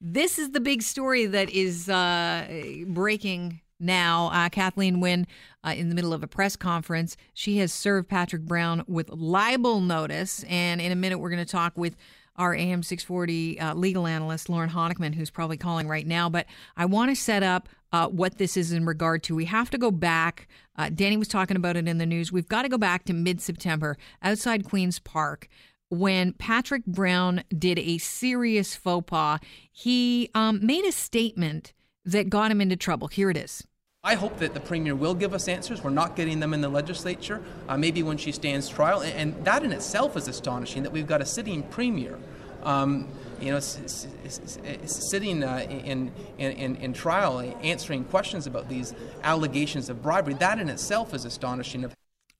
This is the big story that is uh, breaking now. Uh, Kathleen Wynne, uh, in the middle of a press conference, she has served Patrick Brown with libel notice. And in a minute, we're going to talk with our AM 640 uh, legal analyst, Lorne Honickman, who's probably calling right now. But I want to set up uh, what this is in regard to. We have to go back. Uh, Danny was talking about it in the news. We've got to go back to mid September outside Queen's Park when Patrick Brown did a serious faux pas. He um, made a statement that got him into trouble. Here it is. I hope that the Premier will give us answers. We're not getting them in the legislature, uh, maybe when she stands trial. And, and, that in itself is astonishing that we've got a sitting Premier. Um, you know, s- s- s- sitting uh, in, in, in trial, answering questions about these allegations of bribery, that in itself is astonishing.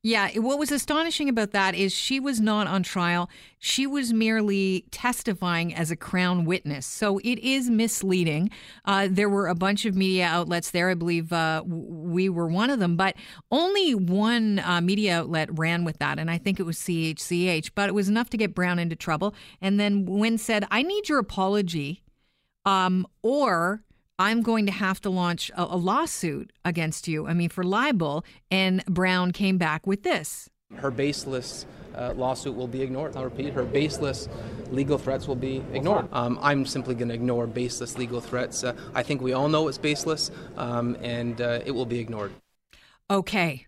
Yeah, what was astonishing about that is she was not on trial. She was merely testifying as a Crown witness. So it is misleading. Uh, there were a bunch of media outlets there. I believe uh, we were one of them, but only one uh, media outlet ran with that, and I think it was CHCH. But it was enough to get Brown into trouble. And then Wynne said, I need your apology, um, or I'm going to have to launch a, a, lawsuit against you. I mean, for libel. And Brown came back with this. Her baseless uh, lawsuit will be ignored. I'll repeat, her baseless legal threats will be ignored. Um, I'm simply going to ignore baseless legal threats. Uh, I think we all know it's baseless, um, and uh, it will be ignored. Okay.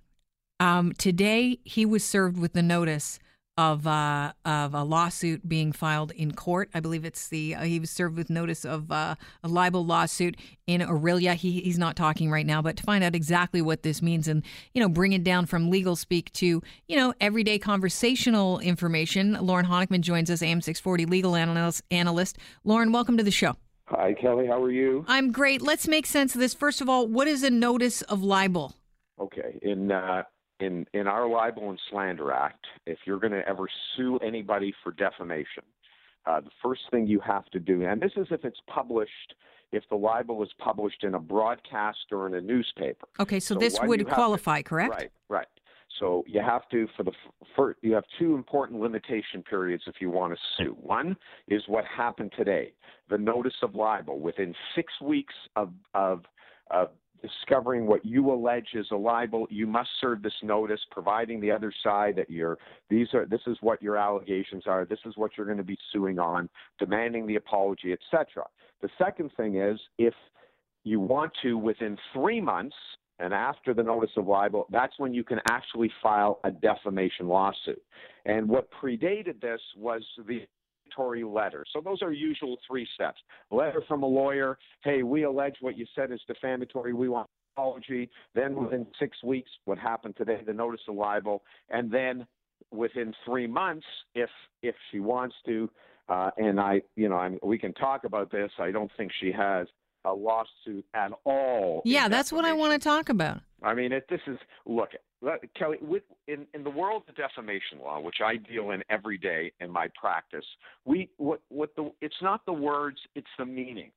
Um, today, he was served with the notice of uh, of a lawsuit being filed in court. I believe it's the uh, he was served with notice of uh, a libel lawsuit in Orillia. He, he's not talking right now, but to find out exactly what this means and you know bring it down from legal speak to you know everyday conversational information. Lorne Honickman joins us, AM six forty legal analyst. Analyst Lorne, welcome to the show. Hi, Kelly. How are you? I'm great. Let's make sense of this. First of all, what is a notice of libel? Okay. In uh, in in our libel and slander act, if you're going to ever sue anybody for defamation, uh, the first thing you have to do, and this is if it's published, if the libel is published in a broadcast or in a newspaper. Okay, so, so this would qualify, to, correct? Right, right. So you have to for the first, you have two important limitation periods if you want to sue. One is what happened today, the notice of libel. Within six weeks of of of discovering what you allege is a libel, you must serve this notice, providing the other side that you're these are this is what your allegations are, this is what you're going to be suing on, demanding the apology, etc. The second thing is if you want to within three months and after the notice of libel, that's when you can actually file a defamation lawsuit. And what predated this was the letter. So those are usual three steps. A letter from a lawyer, hey, we allege what you said is defamatory. We want apology. Then within six weeks, what happened today, the notice of libel, and then within three months, if if she wants to, uh, and I, you know, I'm, we can talk about this. I don't think she has a lawsuit at all. Yeah, that's what I want to talk about. I mean, it, this is look, Kelly, with, in, in the world of defamation law, which I deal in every day in my practice, we what what the it's not the words, it's the meaning.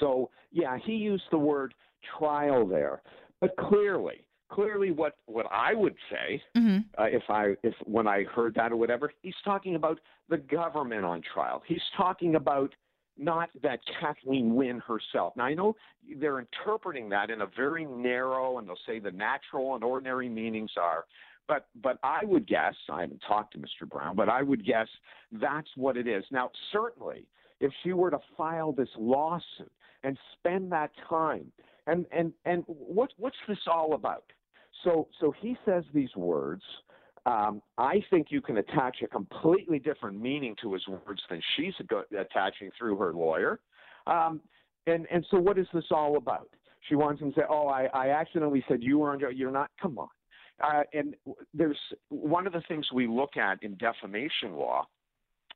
So yeah, he used the word trial there, but clearly, clearly, what what I would say mm-hmm. uh, if I if when I heard that or whatever, he's talking about the government on trial. He's talking about not that Kathleen Wynne herself. Now, I know they're interpreting that in a very narrow, and they'll say the natural and ordinary meanings are. But, but I would guess, I haven't talked to Mr. Brown, but I would guess that's what it is. Now, certainly, if she were to file this lawsuit and spend that time, and, and, and what, what's this all about? So, so he says these words, um, I think you can attach a completely different meaning to his words than she's attaching through her lawyer. Um, and and so what is this all about? She wants him to say, "Oh, I, I accidentally said you were under. You're not. Come on." Uh, and there's one of the things we look at in defamation law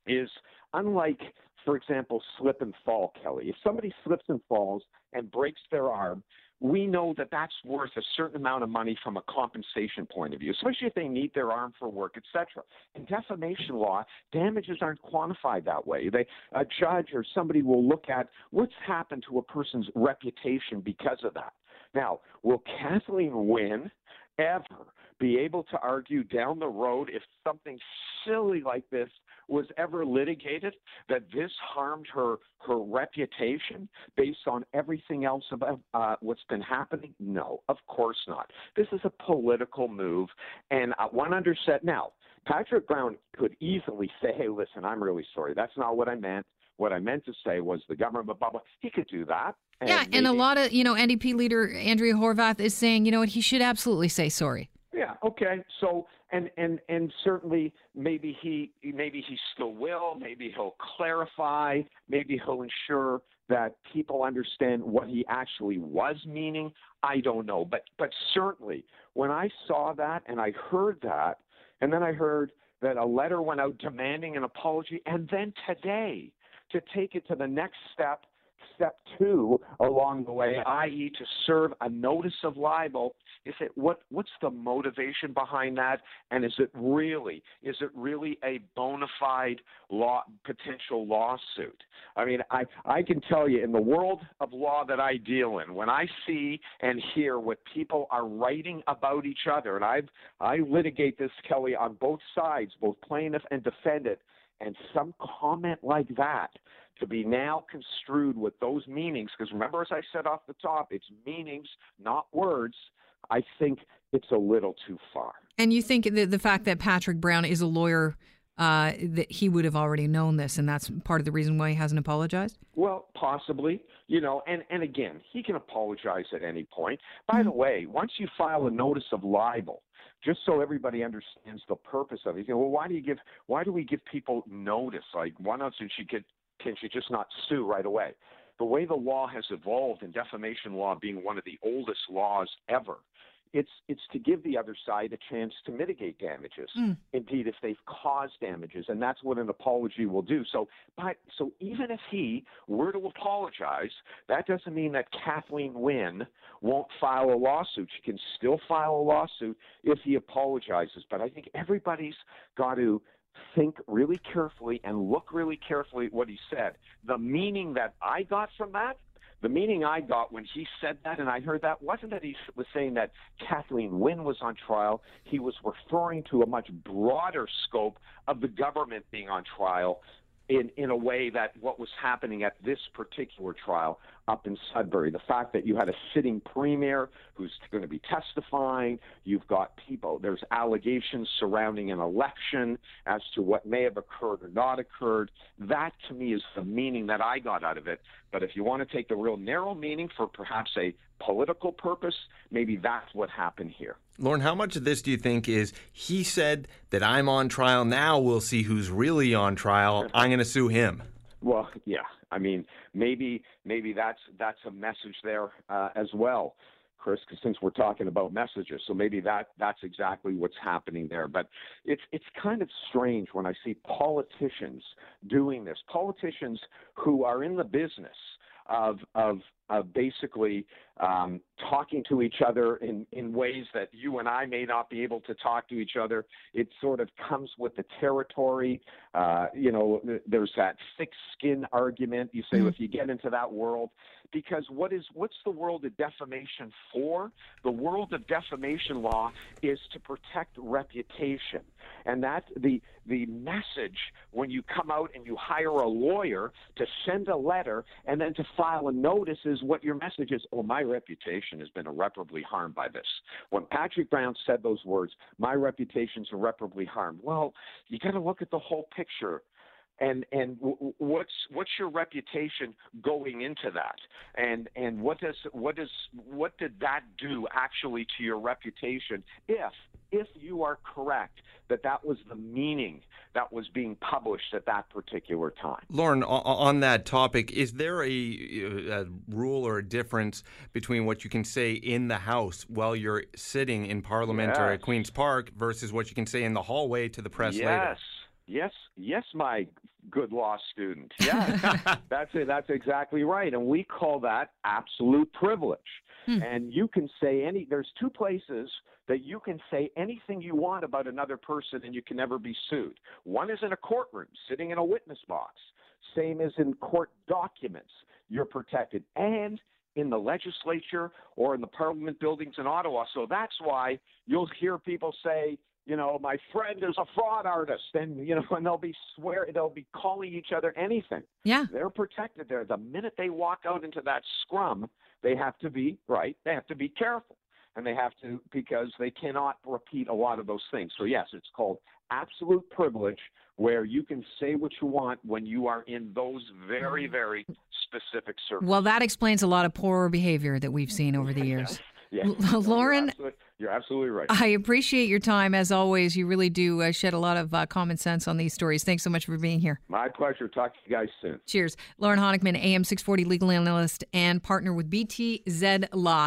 is unlike, for example, slip and fall, Kelly. If somebody slips and falls and breaks their arm, we know that that's worth a certain amount of money from a compensation point of view, especially if they need their arm for work, etc. In defamation law, damages aren't quantified that way. They, a judge or somebody will look at what's happened to a person's reputation because of that. Now, will Kathleen Wynne ever be able to argue down the road if something silly like this was ever litigated that this harmed her her reputation based on everything else about uh, what's been happening? No, of course not. This is a political move, and uh, one underset now. Patrick Brown could easily say, "Hey, listen, I'm really sorry. That's not what I meant. What I meant to say was the government bubble." He could do that. And yeah, maybe, and a lot of you know NDP leader Andrea Horwath is saying, you know what, he should absolutely say sorry. Yeah. Okay. So and and and certainly maybe he maybe he still will. Maybe he'll clarify. Maybe he'll ensure that people understand what he actually was meaning. I don't know, but but certainly when I saw that and I heard that, and then I heard that a letter went out demanding an apology, and then today to take it to the next step step two along the way, i.e., to serve a notice of libel. Is it what? What's the motivation behind that? And is it really? Is it really a bona fide law potential lawsuit? I mean, I I can tell you in the world of law that I deal in, when I see and hear what people are writing about each other, and I've I litigate this, Kelly, on both sides, both plaintiff and defendant, and some comment like that to be now construed with those meanings, because remember, as I said off the top, it's meanings, not words. I think it's a little too far. And you think that the fact that Patrick Brown is a lawyer, uh, that he would have already known this, and that's part of the reason why he hasn't apologized? Well, possibly. You know, and, and again, he can apologize at any point. By mm-hmm. the way, once you file a notice of libel, just so everybody understands the purpose of it. You know, well, why do you give? Why do we give people notice? Like, why not should she get can she just not sue right away? The way the law has evolved, and defamation law being one of the oldest laws ever, it's it's to give the other side a chance to mitigate damages. Mm. Indeed, if they've caused damages, and that's what an apology will do. So, but so even if he were to apologize, that doesn't mean that Kathleen Wynne won't file a lawsuit. She can still file a lawsuit if he apologizes. But I think everybody's got to think really carefully and look really carefully at what he said. The meaning that I got from that, the meaning I got when he said that and I heard that wasn't that he was saying that Kathleen Wynne was on trial. He was referring to a much broader scope of the government being on trial in, in a way that what was happening at this particular trial up in Sudbury. The fact that you had a sitting premier who's going to be testifying, you've got people, there's allegations surrounding an election as to what may have occurred or not occurred. That to me is the meaning that I got out of it. But if you want to take the real narrow meaning for perhaps a political purpose, maybe that's what happened here. Lorne, how much of this do you think is he said that I'm on trial now? We'll see who's really on trial. I'm going to sue him. Well, yeah. I mean, maybe maybe that's that's a message there uh, as well, Chris. Because since we're talking about messages, so maybe that that's exactly what's happening there. But it's it's kind of strange when I see politicians doing this. Politicians who are in the business of of of basically um, talking to each other in, in ways that you and I may not be able to talk to each other. It sort of comes with the territory. Uh, you know, there's that thick skin argument. You say, mm-hmm. if you get into that world, because what is what's the world of defamation for? The world of defamation law is to protect reputation, and that the the message when you come out and you hire a lawyer to send a letter and then to file a notice is what your message is. Oh, my reputation has been irreparably harmed by this. When Patrick Brown said those words, my reputation's irreparably harmed. Well, you got to look at the whole picture and and what's what's your reputation going into that and and what does what does what did that do actually to your reputation if if you are correct that that was the meaning that was being published at that particular time. Lorne, on that topic, is there a, a, rule or a difference between what you can say in the House while you're sitting in Parliament yes. or at Queen's Park versus what you can say in the hallway to the press yes. later? Yes. Yes, yes, my good law student. Yeah, that's it. That's exactly right. And we call that absolute privilege. Hmm. And you can say any, there's two places that you can say anything you want about another person and you can never be sued. One is in a courtroom, sitting in a witness box. Same as in court documents, you're protected. And in the legislature or in the parliament buildings in Ottawa. So that's why you'll hear people say, you know, my friend is a fraud artist, and you know, and they'll be swear they'll be calling each other anything. Yeah, they're protected there. The minute they walk out into that scrum, they have to be right. They have to be careful, and they have to because they cannot repeat a lot of those things. So yes, it's called absolute privilege, where you can say what you want when you are in those very, very specific circles. Well, that explains a lot of poor behavior that we've seen over the years. yeah. Lorne. You're absolutely, you're absolutely, right. I appreciate your time as always. You really do uh, shed a lot of uh, common sense on these stories. Thanks so much for being here. My pleasure. Talk to you guys soon. Cheers. Lorne Honickman, AM 640 legal analyst and partner with BTZ Law.